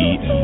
Beat.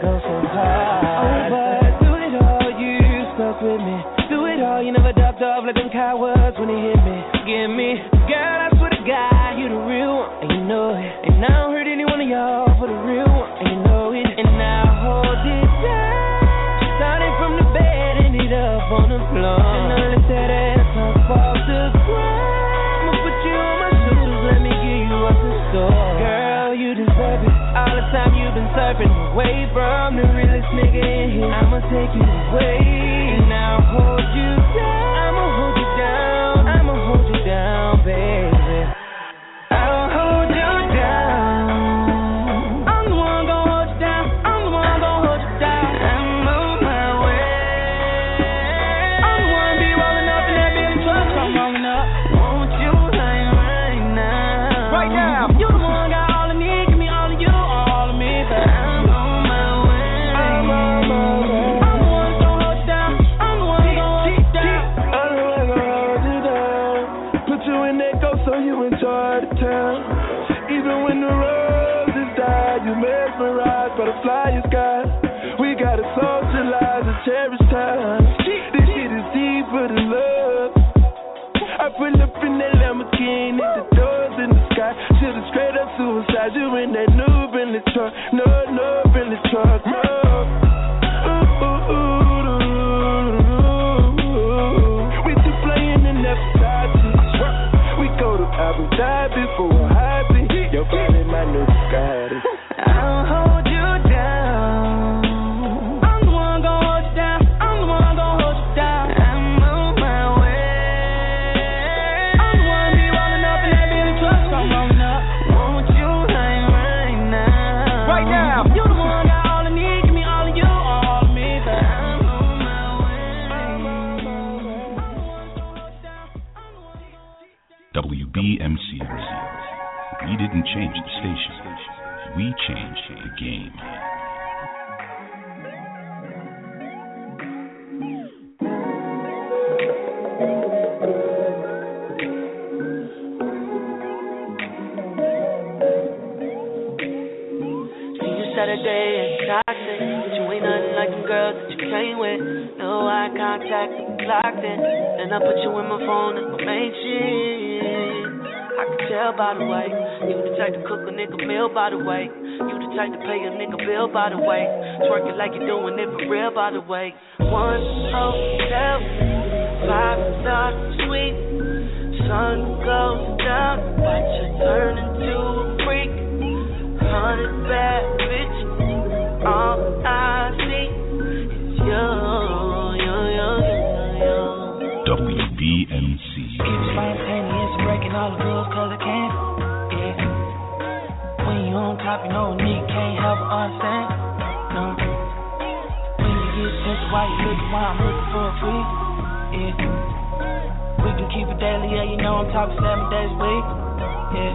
go so high. Oh, but do it all, you stuck with me. Do it all, you never dropped off like them cowards when they hit me. Give me, girl, I swear to God, you the real one, and you know it. And I don't hurt any one of y'all for the real one, and you know it. And I hold it down, starting from the bed, ended up on the floor. And I let that ass fall. swerving away from the realest nigga in here. I'ma take you away and I'll hold you you in that ghost so you enjoy the town. Even when the roses die, you mesmerize by the flyers, sky. Saturday and toxic. But you ain't nothing like them girls that you came with. No eye contact, clocked in. And I put you in my phone as my main shit. I can tell by the way. You the type to cook a nigga meal by the way. You the type to pay a nigga bill by the way. Twerk it like you're doing it for real by the way. One oh, hotel, five star suite. Sun goes down, watch you turn into a freak. Hundred bad bitches, all I see is you, you, you, you, you. WBMC. It's spontaneous, breaking all the rules cause I can. Yeah. When you on top, you know a nigga can't help but understand. No. When you get sense why you looking, why I'm looking for a free. Yeah. We can keep it daily, yeah, you know I'm talking seven days a week. Yeah.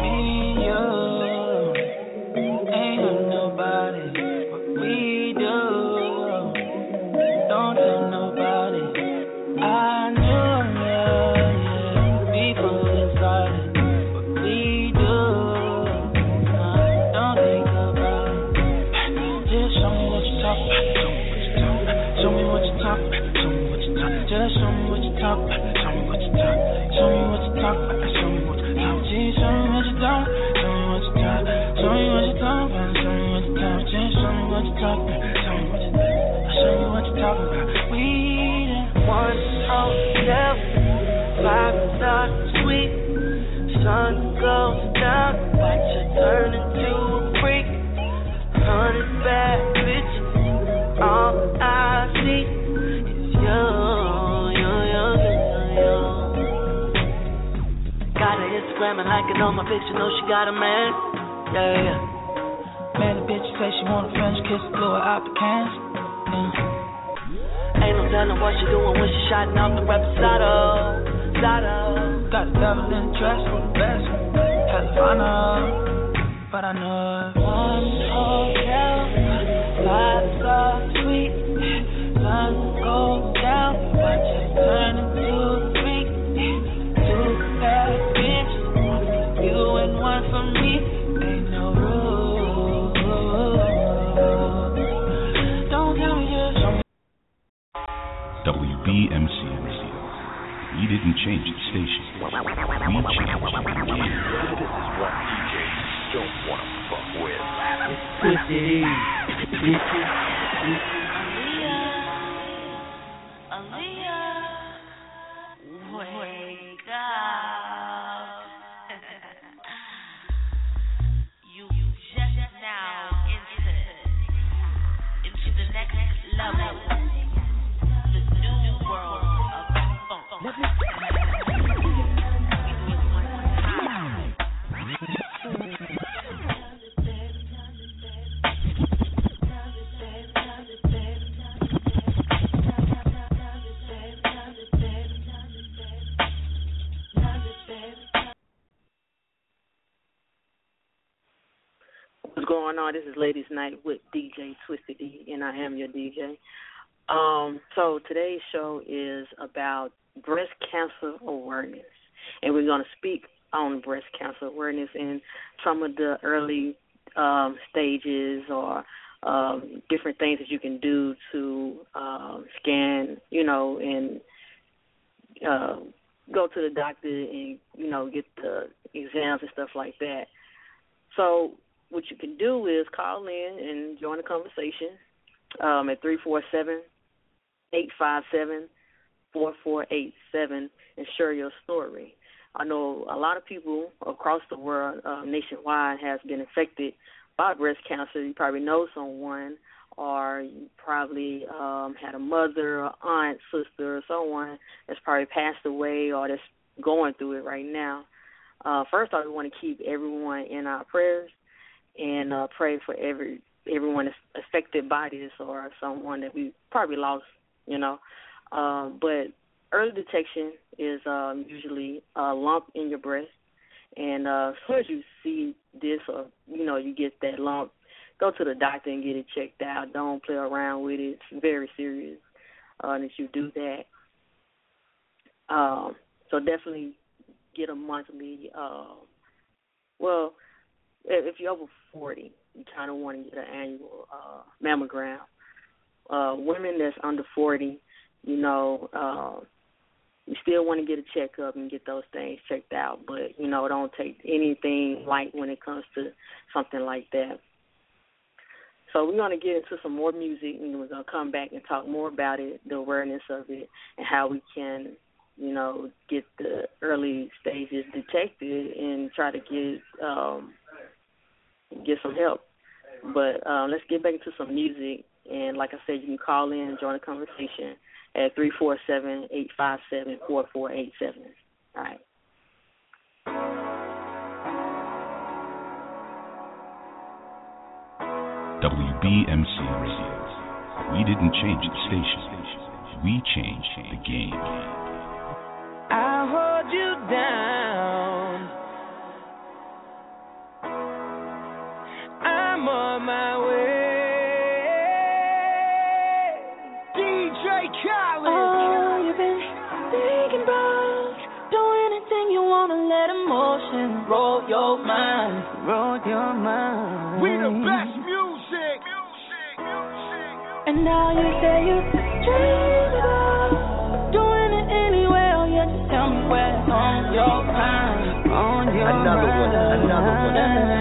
Me and you. Liking all my pictures, know she got a man. Yeah, yeah. Man, the bitch say she want a French kiss, blow her out the cans. Yeah. Ain't no telling what she doing when she shotting out the reposado. Sado. Got the devil in the dress for the best. Havana, but I know. One oh, hotel, five We didn't change the station. We changed the game. This is one DJ you don't want to fuck with. Twisted E. Twisted. This is Ladies Night with DJ Twisted D, and I am your DJ. Um, so today's show is about breast cancer awareness, and we're going to speak on breast cancer awareness and some of the early um, stages or um, different things that you can do to um, scan, you know, and uh, go to the doctor and you know get the exams and stuff like that. So what you can do is call in and join the conversation um, at three four seven eight five seven four four eight seven and share your story. I know a lot of people across the world, uh, nationwide, has been affected by breast cancer. You probably know someone, or you probably um, had a mother, or aunt, sister, or someone that's probably passed away or that's going through it right now. Uh, first off, we want to keep everyone in our prayers and uh, pray for every everyone affected by this or someone that we probably lost, you know. Um, but early detection is um, usually a lump in your breast, and uh, as soon as you see this or you know you get that lump, go to the doctor and get it checked out. Don't play around with it. It's very serious uh, that you do that. Um, so definitely get a monthly. Uh, well, if you're over 40, you kind of want to get an annual uh, mammogram. Uh, women that's under 40, you know, uh, you still want to get a checkup and get those things checked out, but you know, don't take anything light when it comes to something like that. So we're going to get into some more music, and we're going to come back and talk more about it, the awareness of it, and how we can, you know, get the early stages detected and try to get um, get some help. But uh, let's get back into some music, and like I said, you can call in and join the conversation at three four seven eight five seven four four eight seven. All right. WBMC Radio. We didn't change the station. We changed the game. I'll hold you down. Mind, roll your mind. We the best music. And now you say you dream about doing it anyway. Oh, yeah, just tell me where's on your mind, on your Another one, mind. another one.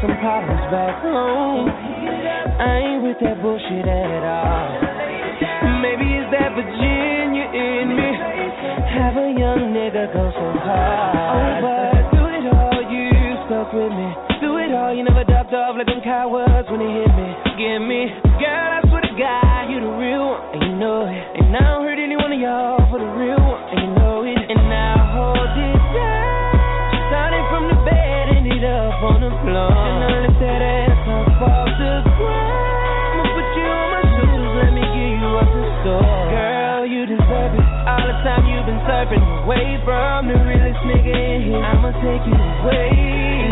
Some problems back home. I ain't with that bullshit at all. Maybe it's that Virginia in me. Have a young nigga go so hard. Oh, but do it all, you stuck with me. Do it all, you never ducked off like them cowards when they hit me. Give me, girl, I swear to God, you the real one, and you know it. And I don't hurt any one of y'all for the real surfing away from the realest nigga in here. I'ma take you away.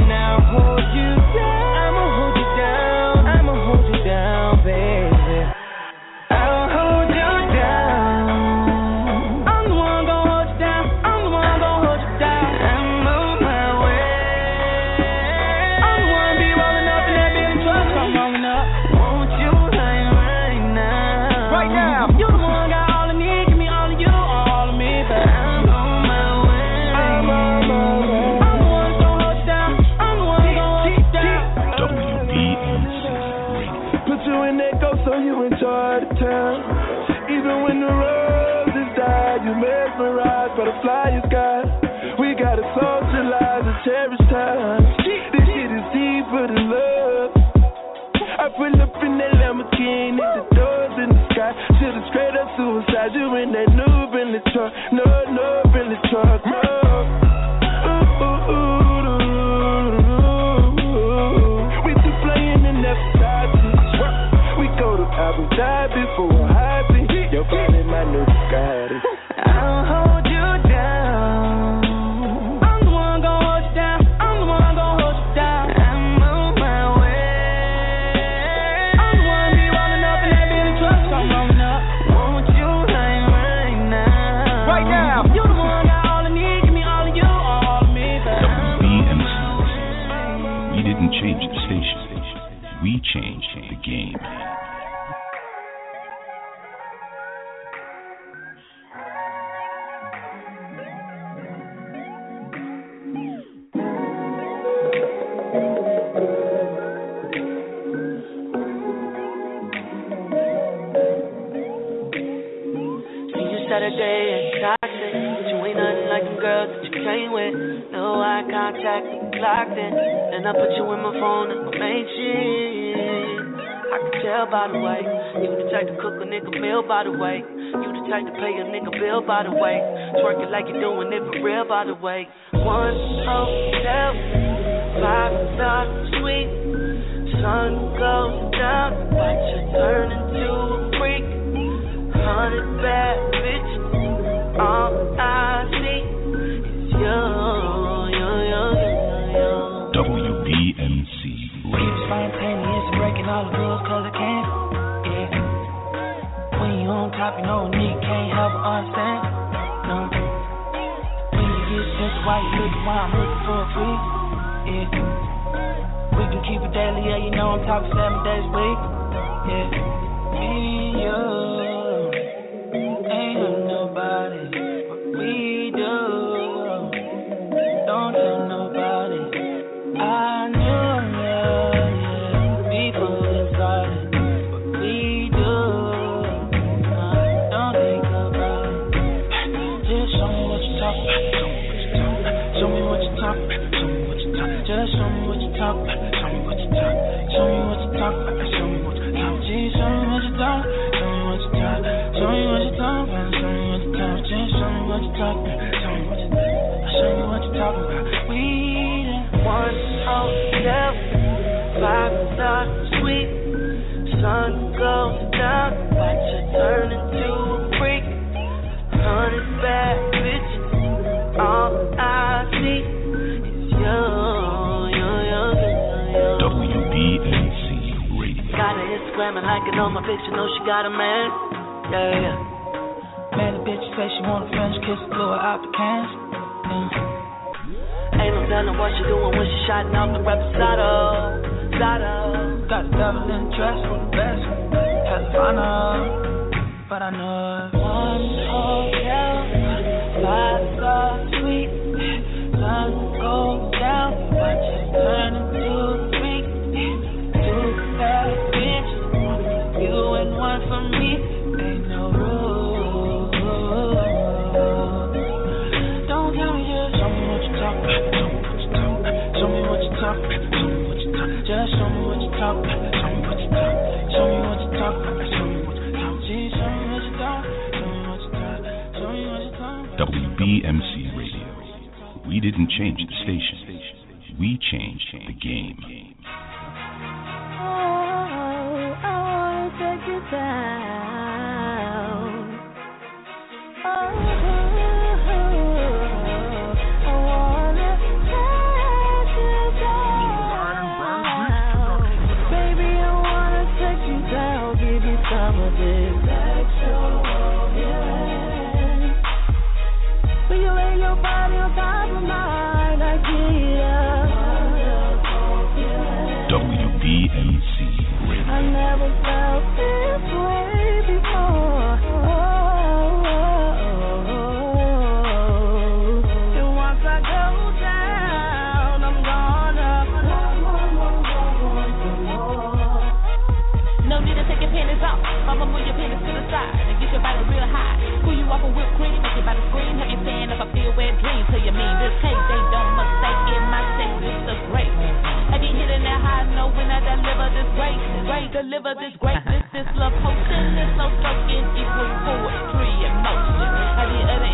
And I'll hold you suicide. You in that new Bentley truck, no, didn't change the station. We changed the game. By the way. You the type to cook a nigga meal by the way. You the type to pay a nigga bill by the way. Twerk it like you're doing it for real by the way. One hotel, five star suite. Sun goes down, watch you turn into a freak. Hundred bad bitches, all I see is you, know a can't help understand. Eh? No. When you get why you looking, why I'm looking for a freak. Yeah. We can keep it daily, yeah, you know I'm talking seven days a week. Yeah. Me you. Five star suite. Sun goes down, watch you turn into a freak. Hundred bad bitches, all I see is you, you, you, you. WBMC Radio. Got her Instagram and liking all my pictures, know she got a man. Yeah, yeah. Man, the bitch say she want a French kiss, blow her out the cans. Yeah. Mm. Ain't no telling what she doing when she shotting off the reposado. Sado. Got devil in dress for the best. Up, but I know it. One hotel, five star suite. Sun goes down, watch it turn didn't change the station. We changed the game. Off with cream. Have you up, I feel dreams. Till you mean this case, they don't mistake it. My sex is the great. I get hit in that high note when I deliver this deliver this greatness. This love potion is no stroking equals poetry.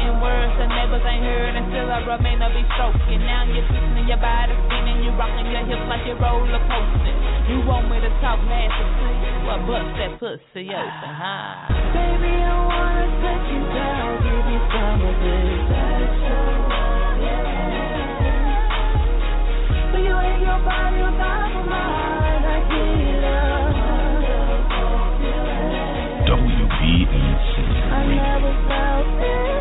I be words the neighbors ain't heard, and still I remain to be stroking. Now you're twisting your body, spinning, you rocking your hips like you're roller coasting. You want me to talk nasty to you? Well, bust that pussy open, huh? Baby, I wanna take you down, give you some of this action. But you ain't your body on top of mine, I get it. WBMC I never felt this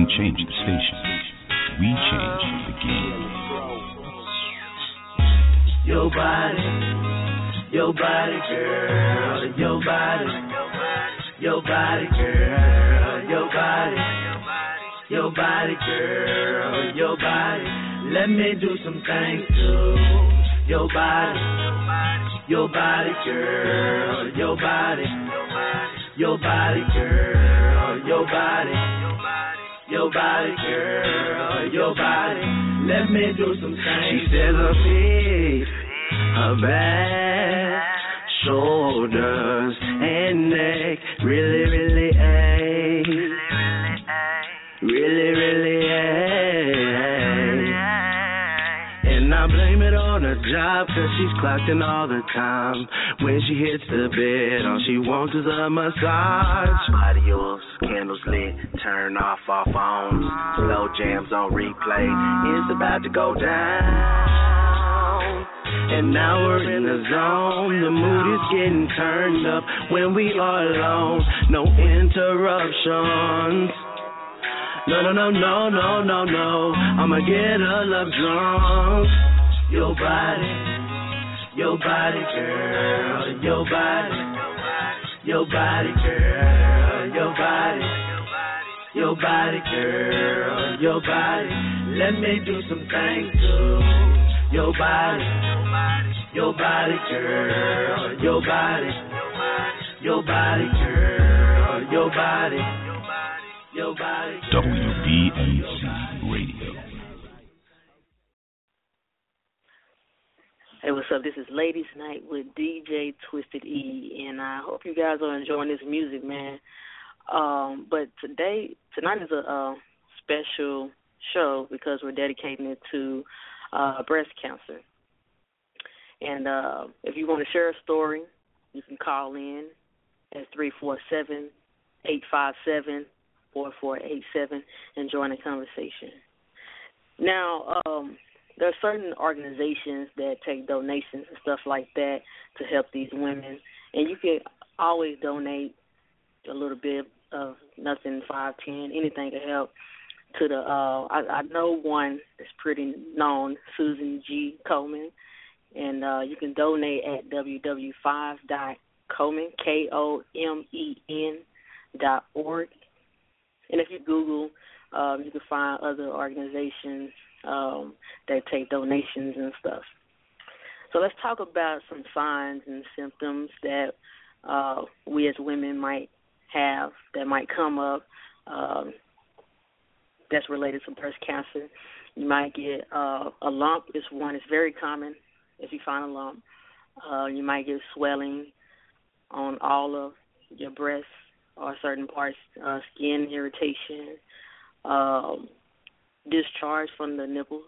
didn't change the station, we changed the game. Your body, your body, girl, your body, your body, girl, your body, your body, girl, your body. Let me do some things to your body, your body, girl, your body, your body, girl, your body, your body, girl, your body. Let me do some things. She says her feet, her back, shoulders, and neck really, really job, cause she's clocking all the time. When she hits the bed, all she wants is a massage. Body oils, candles lit, turn off our phones. Slow jams on replay, it's about to go down. And now we're in the zone. The mood is getting turned up when we are alone. No interruptions. No, no, no, no, no, no, no. I'ma get her love drunk. Your body, your body, girl, your body, your body, girl, your body, your body, girl, your body. Let me do some things to your body, your body, girl, your body, your body, girl, your body. Your body. WBMC Radio. Hey, what's up? This is Ladies Night with DJ Twisted E, and I hope you guys are enjoying this music, man. Um, but today, tonight is a, a special show because we're dedicating it to uh, breast cancer. And uh, if you want to share a story, you can call in at three four seven eight five seven four four eight seven and join the conversation. Now, um, there are certain organizations that take donations and stuff like that to help these women, and you can always donate a little bit of nothing, five, ten, anything to help. To the, uh, I, I know one that's pretty known, Susan G. Komen, and uh, you can donate at www5.komen, K O M E N dot org. And if you Google, um, you can find other organizations um, that take donations and stuff. So let's talk about some signs and symptoms that uh, we as women might have that might come up um, that's related to breast cancer. You might get uh, a lump. Is one. It's very common if you find a lump. Uh, you might get swelling on all of your breasts or certain parts, uh, skin irritation, um, discharge from the nipple.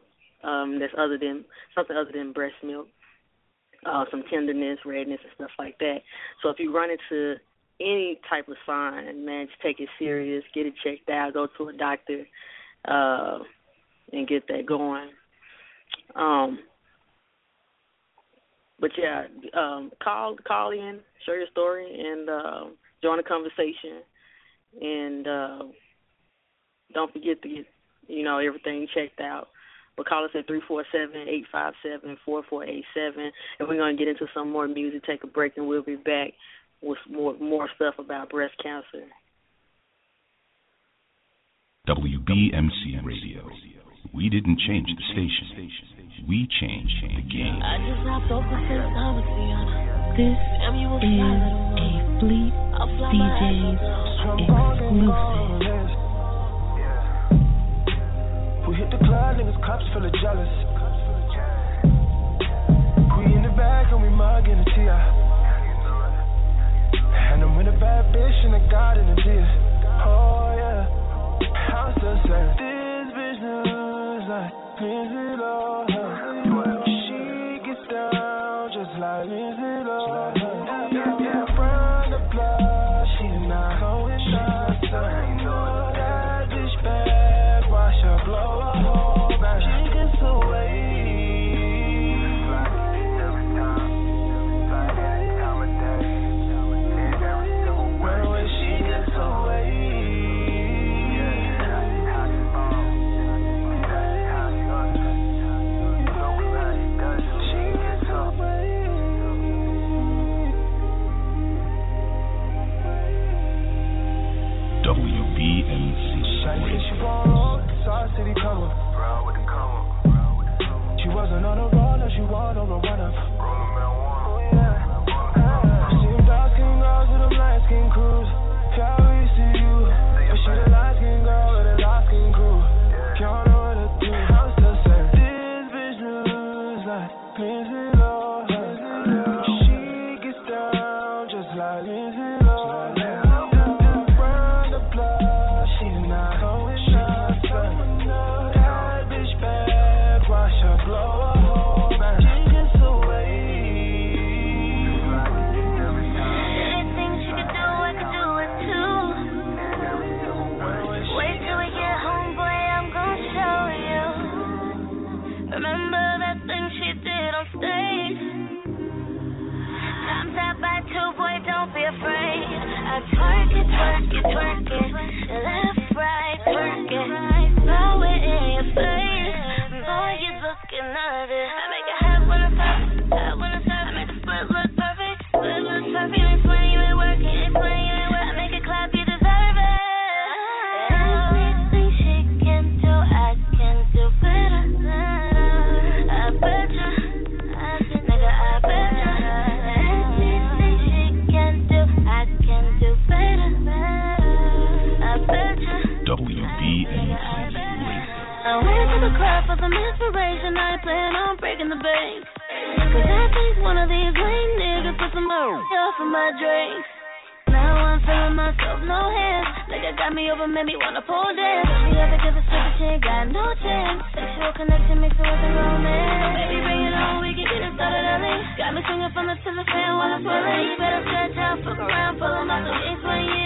Um, that's other than something other than breast milk. Uh, some tenderness, redness, and stuff like that. So if you run into any type of sign, man, just take it serious. Get it checked out. Go to a doctor, uh, and get that going. Um, but yeah, um, call call in, share your story, and uh, join the conversation. And uh, don't forget to get you know everything checked out. But call us at three four seven eight five seven four four eight seven, and we're gonna get into some more music. Take a break, and we'll be back with more more stuff about breast cancer. WBMC Radio. We didn't change the station. We changed the game. I just hopped off the first time with Rihanna. This is a Fleet DJs exclusive. Hit the club, niggas cups full of jealous. We in the bag and we mugging the T.I. And I'm with a bad bitch and a god in the deal. Oh yeah, I'm still saying this bitch knows like Lindsay Lohan. up to the fan while I'm pulling. You better shut down. fuck around, pull them out the east when you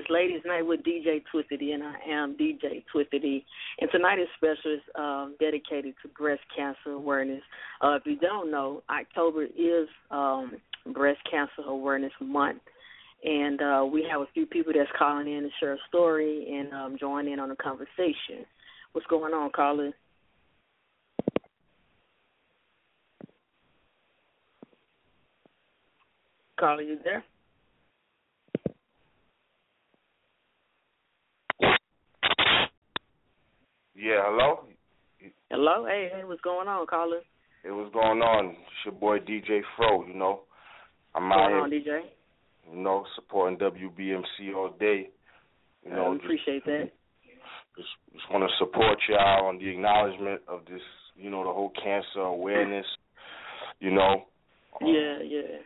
is Ladies Night with DJ Twisted E, and I am DJ Twisted E. And tonight is special. It's um, dedicated to breast cancer awareness. Uh, if you don't know, October is um, Breast Cancer Awareness Month. And uh, we have a few people that's calling in to share a story and um, join in on the conversation. What's going on, caller? Caller, you there? Yeah, hello. Hello. Hey, hey, what's going on, caller? Hey, what's going on? It's your boy DJ Fro. You know, I'm What's out going here, on, DJ? you know, supporting WBMC all day. You know, Uh, we just, appreciate that. just just want to support y'all on the acknowledgement of this. You know, the whole cancer awareness. You know, Yeah, yeah.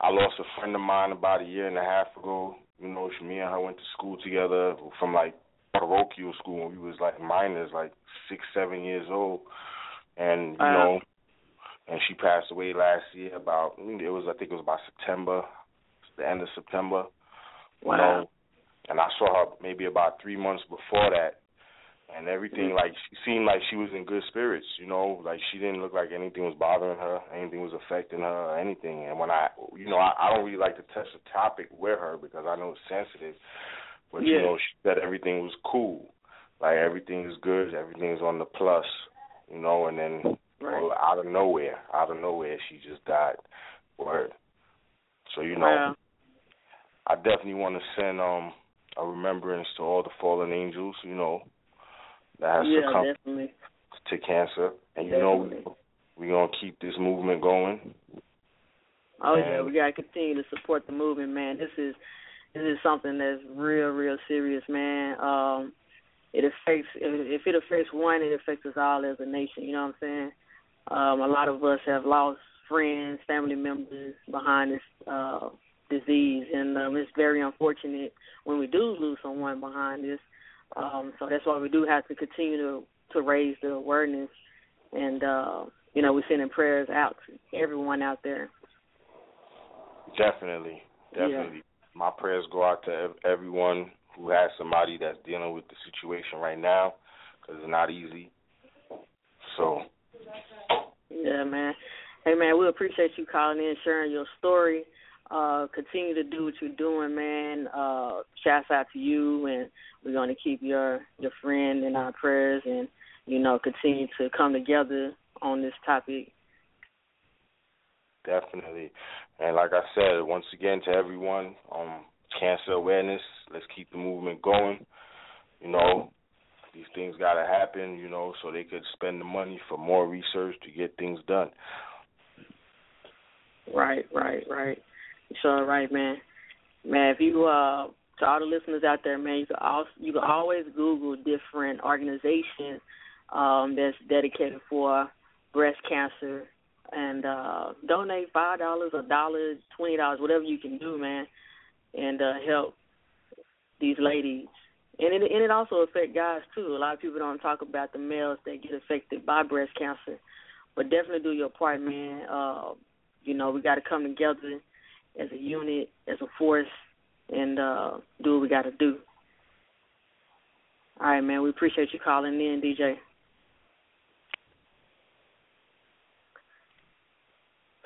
I lost a friend of mine about a year and a half ago. You know, she, me and her went to school together from like parochial school when we was like minors, like six, seven years old. And you Wow. know, and she passed away last year. About it was, I think it was about September, the end of September. You Wow. know, and I saw her maybe about three months before that, and everything mm-hmm. like she seemed like she was in good spirits. You know, like she didn't look like anything was bothering her, anything was affecting her, or anything. And when I, you know, I, I don't really like to touch the topic with her because I know it's sensitive. But you know, she said everything was cool, like everything is good, everything is on the plus. You know, and then Right. well, out of nowhere, out of nowhere, she just died. Word. So you know, Wow. I definitely want to send um a remembrance to all the fallen angels, you know, that has yeah, succumbed definitely. to cancer, and you know we're gonna keep this movement going. Oh yeah, we gotta continue to support the movement, man. This is this is something that's real, real serious, man. Um, it affects if it affects one, it affects us all as a nation. You know what I'm saying? Um, a lot of us have lost friends, family members behind this uh, disease, and um, it's very unfortunate when we do lose someone behind this. Um, so that's why we do have to continue to to raise the awareness, and uh, you know we're sending prayers out to everyone out there. Definitely, definitely. My prayers go out to everyone who has somebody that's dealing with the situation right now, because it's not easy. So Yeah, man. Hey, man, we appreciate you calling in, sharing your story. Uh, continue to do what you're doing, man. Uh, shouts out to you, and we're going to keep your your friend in our prayers, and you know, continue to come together on this topic. Definitely. And like I said, once again to everyone, um, cancer awareness, let's keep the movement going. You know, these things gotta happen, you know, so they could spend the money for more research to get things done. Right, right, right. So right, man. Man, if you uh to all the listeners out there, man, you can also you can always Google different organizations um that's dedicated for breast cancer and uh donate five dollars, a dollar, twenty dollars, whatever you can do, man, and uh help these ladies. And it and it also affects guys too. A lot of people don't talk about the males that get affected by breast cancer. But definitely do your part, man. Uh you know, we gotta come together as a unit, as a force and uh do what we gotta do. All right, man, we appreciate you calling in, DJ.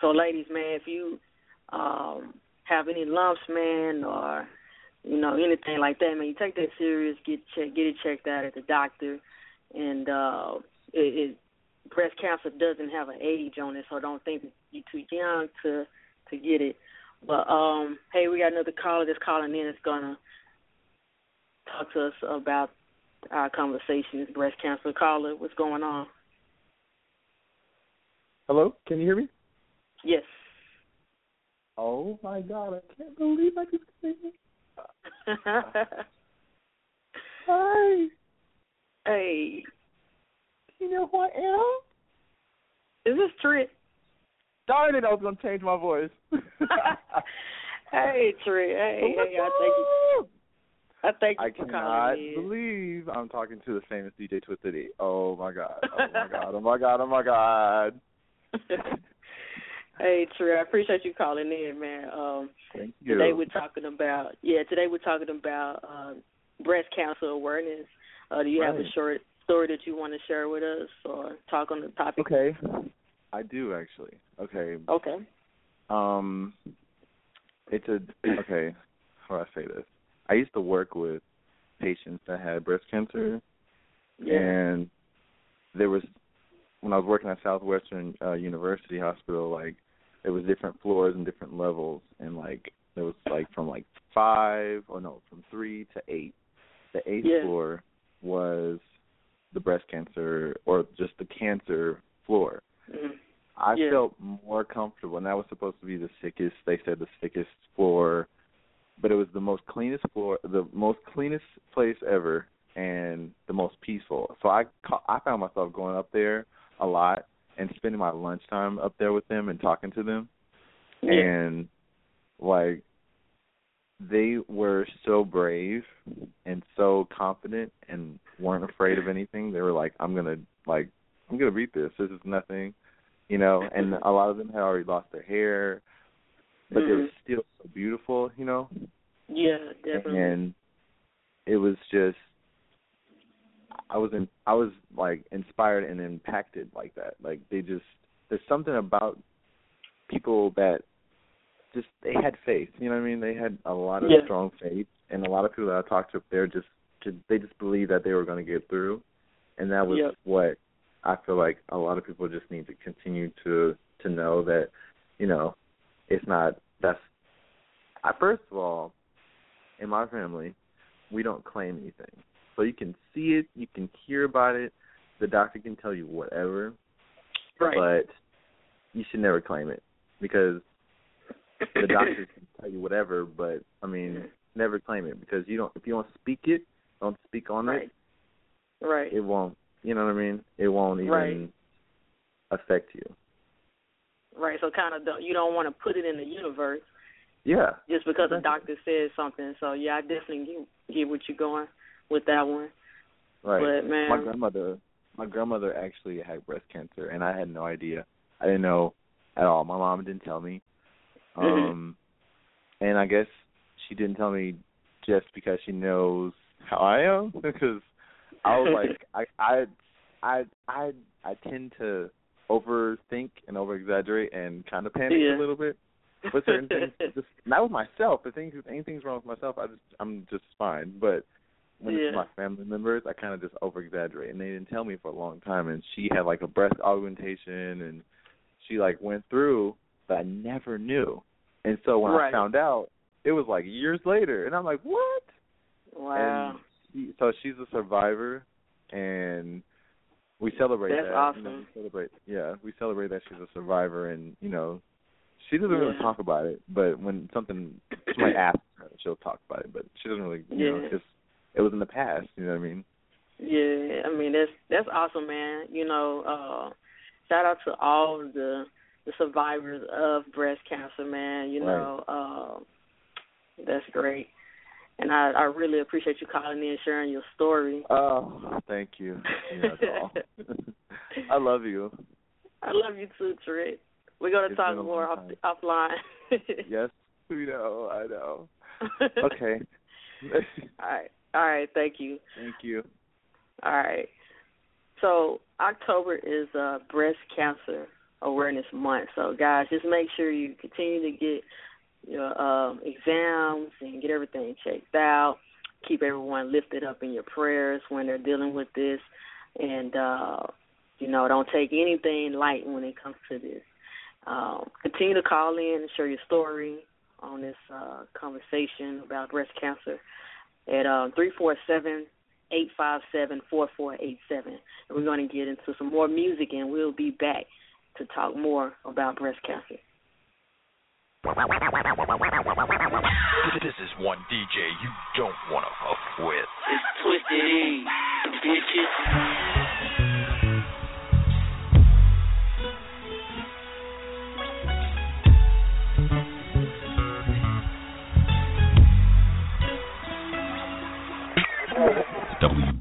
So ladies, man, if you um have any lumps, man, or you know, anything like that, man, you take that serious, get check get it checked out at the doctor and uh it, it breast cancer doesn't have an age on it, so don't think you're too young to to get it. But um, hey, we got another caller that's calling in. That's gonna talk to us about our conversation. It's breast cancer caller. What's going on? Hello, can you hear me? Yes. Oh my god, I can't believe I just came in. Hi. Hey. You know who I am? Is this Trent? Darn it, I was gonna change my voice. hey, Trent. Hey, oh, hey, I thank you. I thank you I for cannot believe I'm talking to the famous DJ Twisted E. Oh my god. Oh my god. Oh my god. Oh my god. Hey, Trent, I appreciate you calling in, man. Um, Thank you. Today we're talking about yeah. Today we're talking about uh, breast cancer awareness. Uh, do you have a short story that you want to share with us or talk on the topic? Okay. I do actually. Okay. Okay. Um it's a okay, how do I say this? I used to work with patients that had breast cancer Yeah. and there was when I was working at Southwestern uh, University Hospital, like it was different floors and different levels, and like it was like from like five or no, from three to eight. The eighth Yeah. floor was the breast cancer or just the cancer floor. Mhm. I Yeah. felt more comfortable, and that was supposed to be the sickest. They said the sickest floor, but it was the most cleanest floor, the most cleanest place ever, and the most peaceful. So I ca- I found myself going up there a lot and spending my lunchtime up there with them and talking to them, Yeah. and like they were so brave and so confident and weren't afraid of anything. They were like, I'm gonna like I'm gonna beat this. This is nothing you know, and a lot of them had already lost their hair, but they were Mhm. still so beautiful, you know. Yeah, definitely. And it was just, I was in, I was like inspired and impacted like that. Like they just, there's something about people that just they had faith. You know what I mean? They had a lot of Yeah. strong faith, and a lot of people that I talked to they're just, they just believed that they were going to get through, and that was what I feel like a lot of people just need to continue to to know that, you know, it's not that's. I first of all, in my family, we don't claim anything, so you can see it, you can hear about it, the doctor can tell you whatever, Right. but you should never claim it because the doctor can tell you whatever, but I mean, never claim it because you don't. If you don't speak it, don't speak on Right. it. Right. It won't. You know what I mean? It won't even Right. affect you. Right. So kind of don't, you don't want to put it in the universe Yeah. just because the doctor says something. So yeah, I definitely get get what you're going with that one. Right. But man, my grandmother, my grandmother actually had breast cancer, and I had no idea. I didn't know at all. My mom didn't tell me. Mhm. Um, and I guess she didn't tell me just because she knows how I am. Because I was like, I, I, I, I, I tend to overthink and over exaggerate and kind of panic Yeah. a little bit with certain things. Just not with myself. If things, if anything's wrong with myself, I just, I'm just fine. But when Yeah. it's my family members, I kind of just over exaggerate, and they didn't tell me for a long time. And she had like a breast augmentation, and she like went through, but I never knew. And so when Right. I found out, it was like years later, and I'm like, what? wow. And she, so she's a survivor, and we celebrate That's that. awesome. You know, we celebrate, yeah, we celebrate that she's a survivor, and you know, she doesn't really talk about it. But when something somebody asks her, she'll talk about it. But she doesn't really, you know, Yeah. It was in the past. You know what I mean? Yeah, I mean that's that's awesome, man. You know, uh shout out to all the the survivors of breast cancer, man. You Right. know, uh, that's great. And I I really appreciate you calling in and sharing your story. Oh, thank you. Yeah. I love you. I love you too, Trick. We're gonna It's talk more off offline. Yes, we know. I know. Okay. all right. All right, thank you. thank you. All right. So October is uh, Breast Cancer Awareness Month. So guys, just make sure you continue to get your um, exams and get everything checked out. Keep everyone lifted up in your prayers when they're dealing with this, and uh, you know, don't take anything light when it comes to this. Um, continue to call in and share your story on this uh, conversation about breast cancer at um, three four seven eight five seven four four eight seven. And we're going to get into some more music, and we'll be back to talk more about breast cancer. This is one DJ you don't want to fuck with. It's Twisted E, bitches.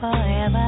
Forever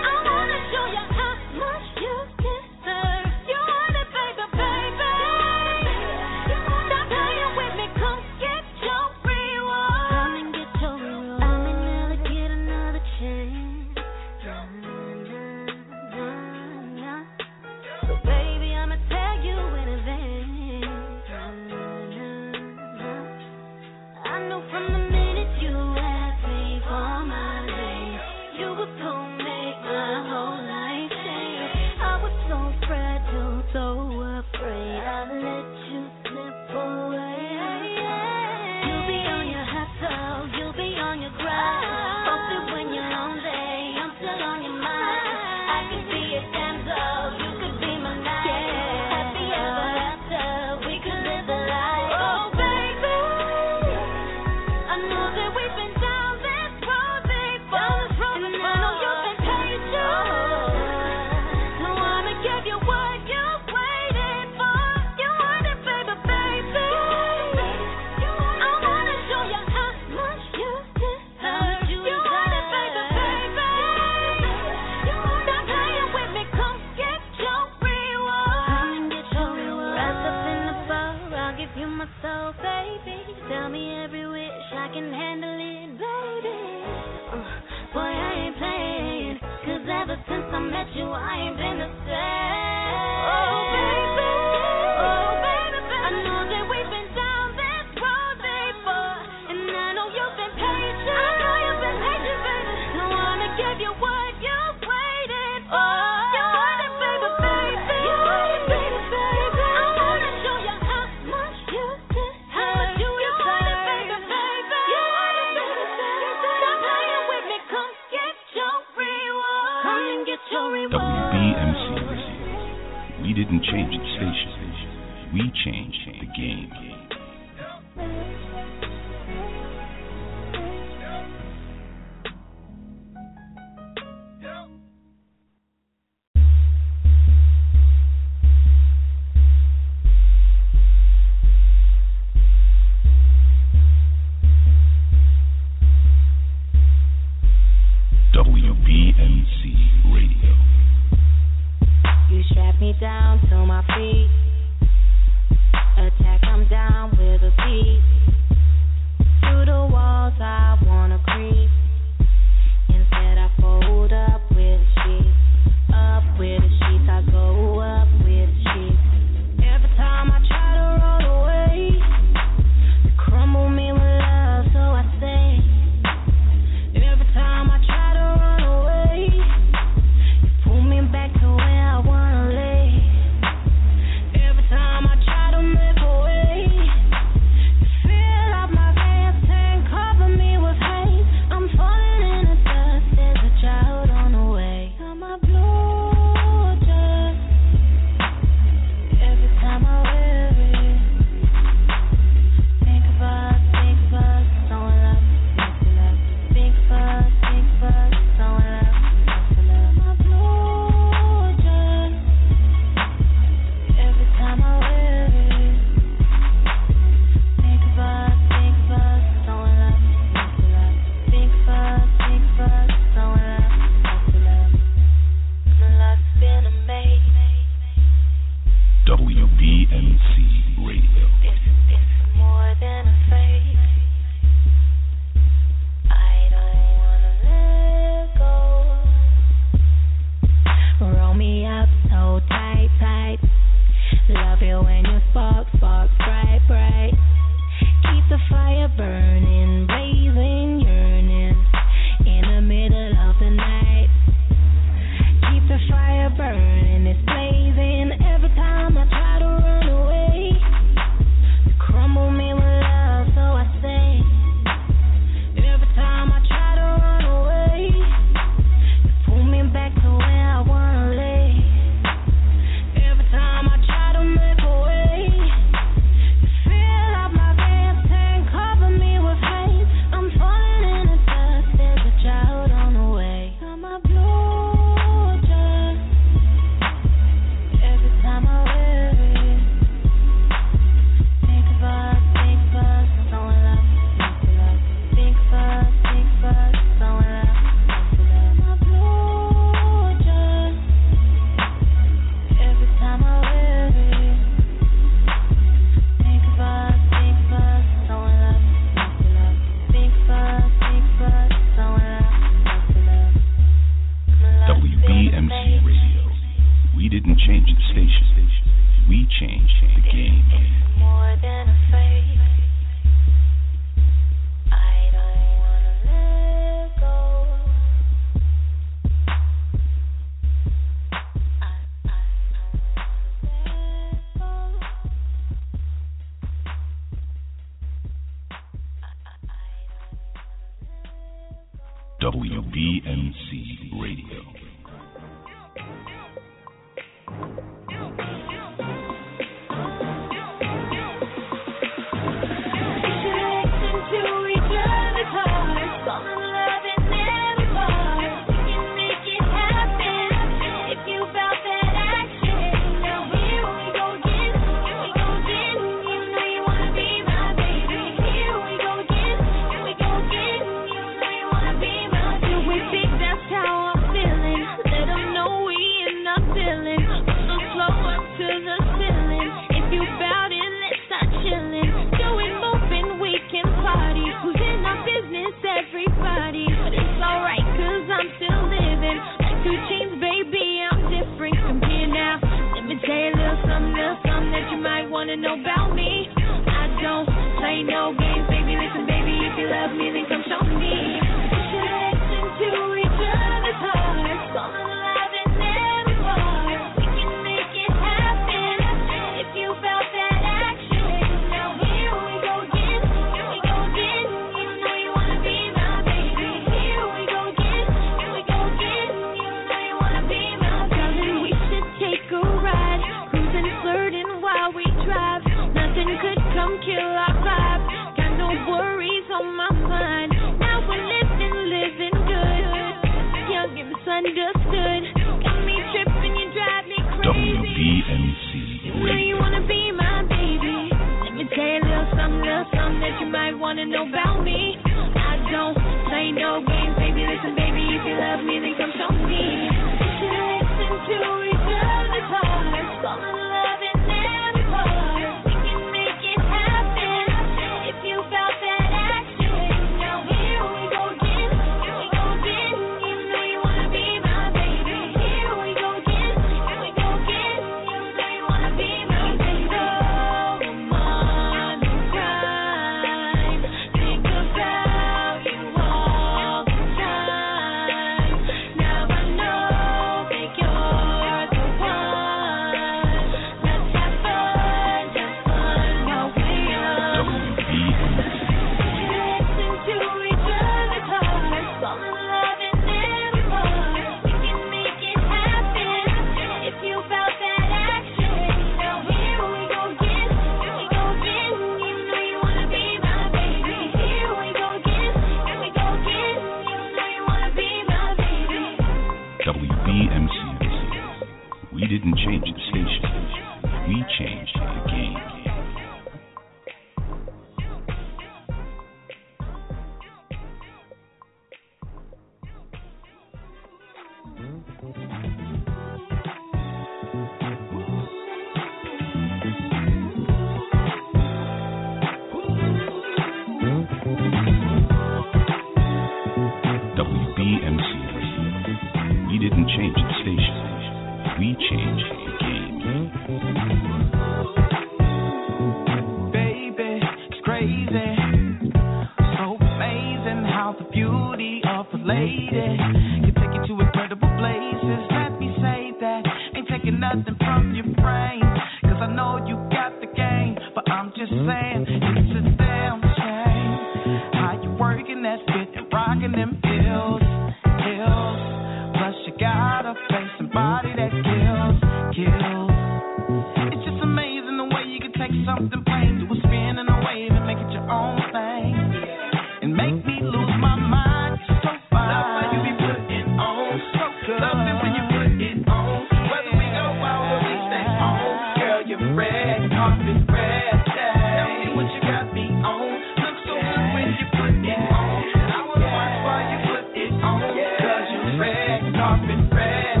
carpet red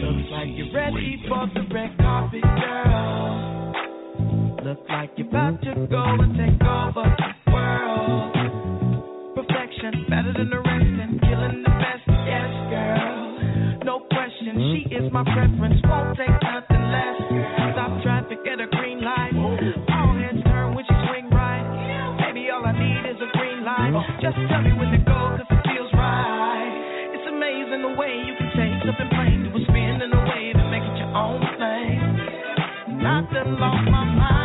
Looks like you're ready for the red carpet, girl. Look like you're about to go and take over the world. Perfection, better than the rest, and killing the best. Yes, girl. No question, she is my preference. Won't take nothing less. Stop traffic at a green light. All heads turn when she swing right. Maybe all I need is a green light. Just tell me when to go, in the way you can take something plain, do a spin in a way to make it your own thing. Nothing lost my mind.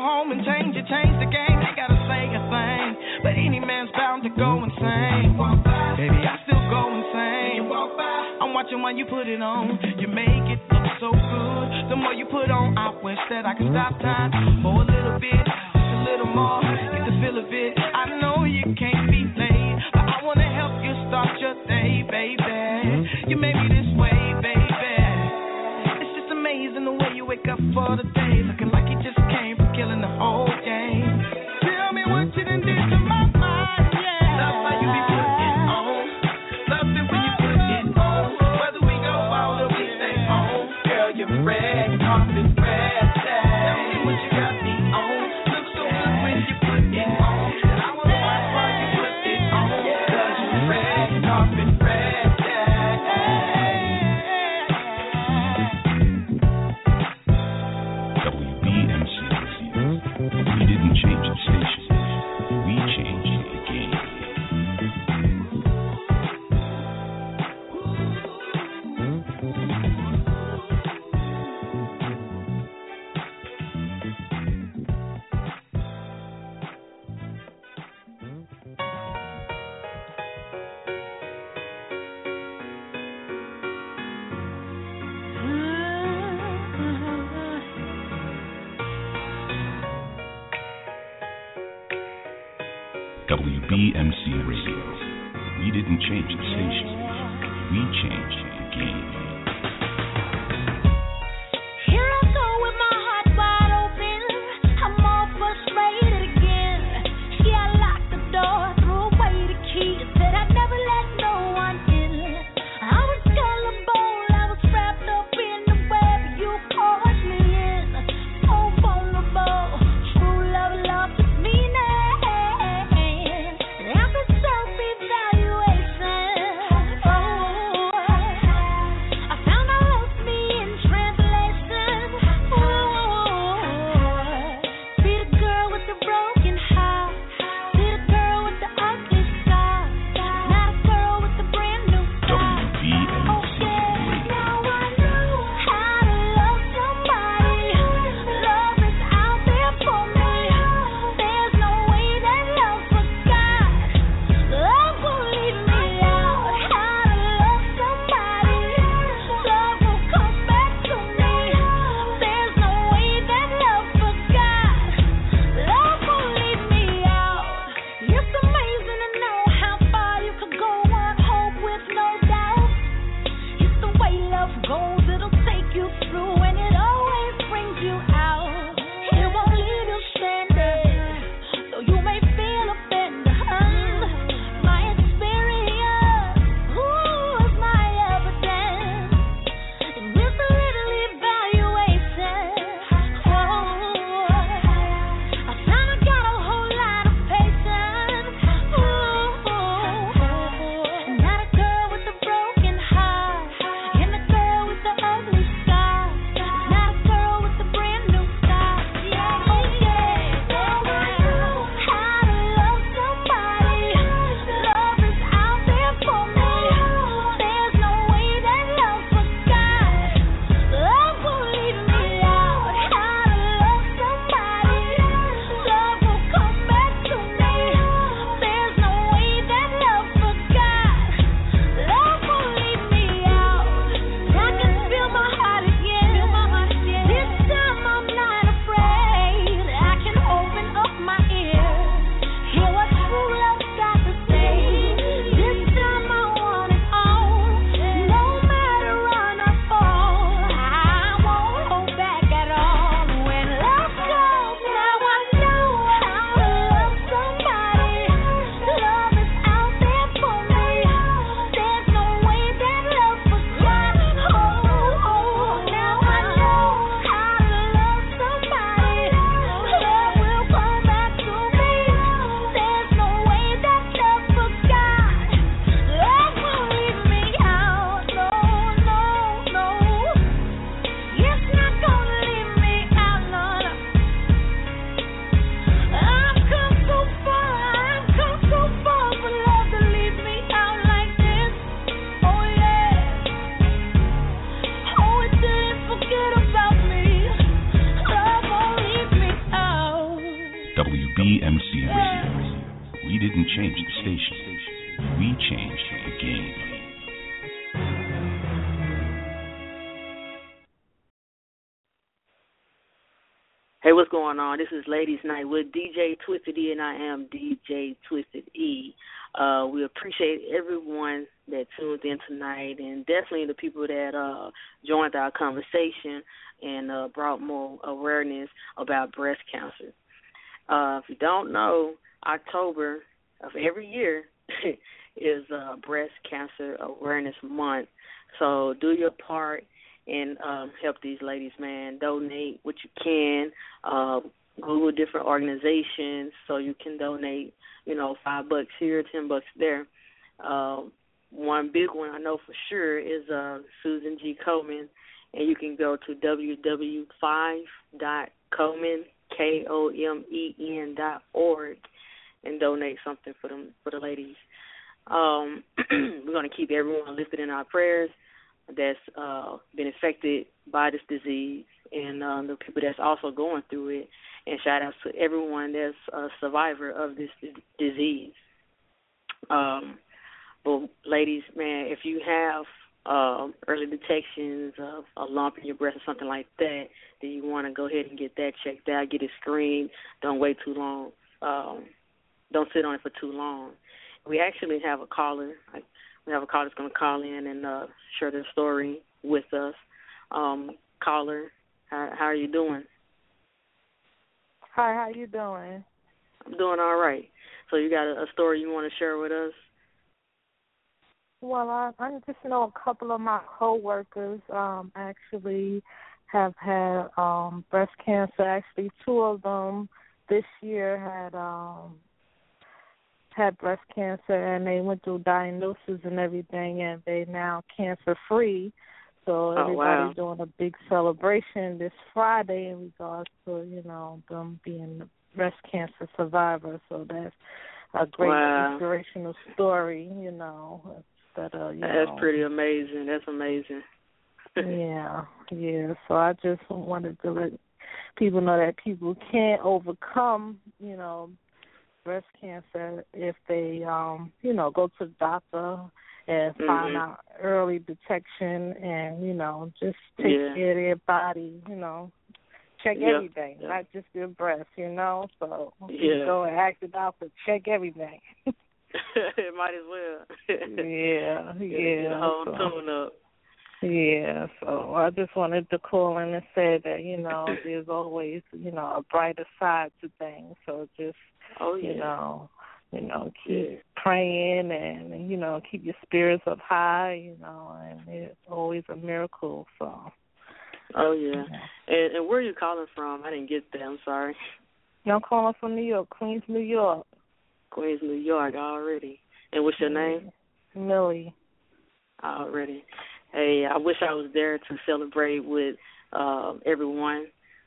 home and change it, change the game. They gotta say a thing, but any man's bound to go insane. Baby, I still go insane. I'm watching while you put it on. You make it look so good. The more you put on, I wish that I could stop time for a little bit, just a little more. Get the feel of it. I know you can't be late, but I wanna help you start your day, baby. You made me this way, baby. It's just amazing the way you wake up for the day. We changed the game. Hey, what's going on? This is Ladies Night with DJ Twisted E, and I am DJ Twisted E. Uh, we appreciate everyone that tuned in tonight, and definitely the people that uh, joined our conversation and uh, brought more awareness about breast cancer. Uh, if you don't know, October of every year is uh, Breast Cancer Awareness Month. So do your part and um, help these ladies, man. Donate what you can. Uh, Google different organizations so you can donate. You know, five bucks here, ten bucks there. Uh, one big one I know for sure is uh, Susan G. Komen, and you can go to www.5.komen k o m e n dot org and donate something for them for the ladies. Um, we're going to keep everyone lifted in our prayers that's uh, been affected by this disease and um, the people that's also going through it. And shout out to everyone that's a survivor of this disease. Um, but ladies, man, if you have um, early detections of a lump in your breast or something like that, then you want to go ahead and get that checked out, get it screened. Don't wait too long. Um, don't sit on it for too long. We actually have a caller. We have a caller that's going to call in and uh, share their story with us. Um, caller, how, how are you doing? Hi, how you doing? I'm doing all right. So you got a, a story you want to share with us? Well, I, I just know a couple of my coworkers um, actually have had um, breast cancer. Actually, two of them this year had um, had breast cancer, and they went through diagnosis and everything, and they now cancer free. So oh, everybody's wow. doing a big celebration this Friday in regards to you know them being breast cancer survivors. So that's a great wow. inspirational story. You know that uh, you That's know, pretty amazing. That's amazing. yeah, yeah. So I just wanted to let people know that people can overcome, you know, breast cancer if they, um, you know, go to the doctor and find Mhm. out early detection and you know just take Yeah. care of their body, you know. Check Yeah, everything, yeah. not just your breast, you know. So Yeah. go and ask the doctor, check everything. it might as well. yeah, yeah. the whole so- tune up. Yeah, so I just wanted to call in and say that, you know, there's always, you know, a brighter side to things. So just Oh yeah. you know, you know, keep praying and, you know, keep your spirits up high, you know, and it's always a miracle, so Oh yeah. And and where are you calling from? I didn't get that. I'm sorry. I'm calling from New York, Queens, New York. Queens, New York already. And what's your name? Millie. Already. Hey, I wish I was there to celebrate with um everyone,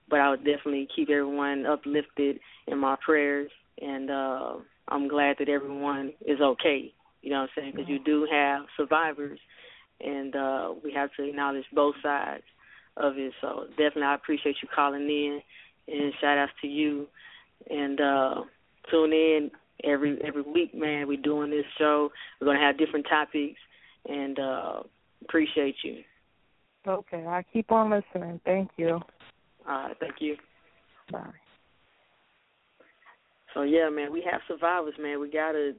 but I would definitely keep everyone uplifted in my prayers and uh I'm glad that everyone is okay. You know what I'm saying? Because you do have survivors, and uh we have to acknowledge both sides of it. So definitely, I appreciate you calling in, and shout outs to you. And uh tune in every every week, man. We're doing this show. We're gonna have different topics, and uh appreciate you. Okay, I keep on listening. Thank you. All right, thank you. Bye. So yeah, man, we have survivors, man. We gotta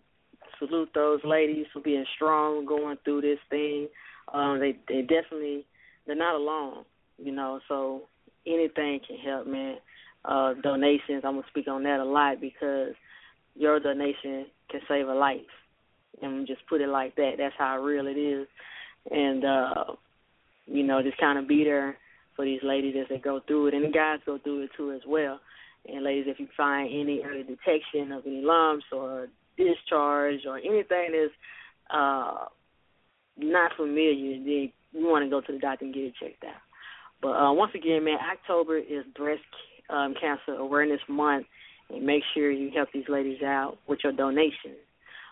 salute those ladies for being strong, going through this thing. Um, they they definitely they're not alone, you know. So anything can help, man. Uh, donations, I'm gonna speak on that a lot because your donation can save a life, and just put it like that. That's how real it is, and uh, you know, just kind of be there for these ladies as they go through it, and the guys go through it too as well. And ladies, if you find any early detection of any lumps or discharge or anything that's uh, not familiar, then you want to go to the doctor and get it checked out. But uh, once again, man, October is Breast um, Cancer Awareness Month, and make sure you help these ladies out with your donations.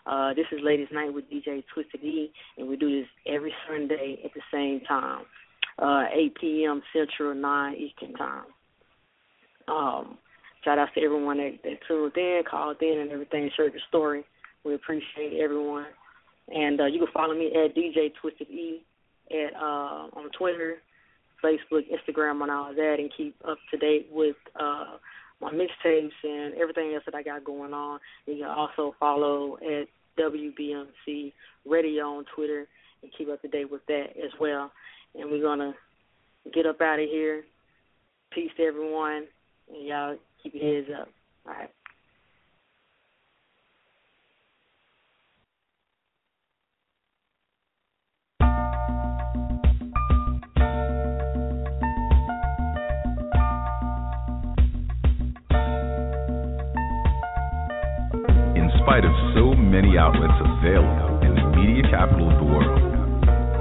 Uh, this is Ladies Night with DJ Twisted E, and we do this every Sunday at the same time, uh, 8 p.m. Central, 9 Eastern Time. Um, shout out to everyone that, that tuned in, called in, and everything, shared the story. We appreciate everyone. And uh, you can follow me at DJ Twisted E at uh, on Twitter, Facebook, Instagram, and all that, and keep up to date with uh, my mixtapes and everything else that I got going on. You can also follow at WBMC Radio on Twitter and keep up to date with that as well. And we're gonna get up out of here. Peace to everyone, and y'all keep your heads up. All right. In spite of so many outlets available in the media capital of the world,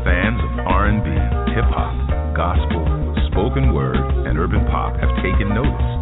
fans of R&B, hip hop, gospel, spoken word, and urban pop have taken notice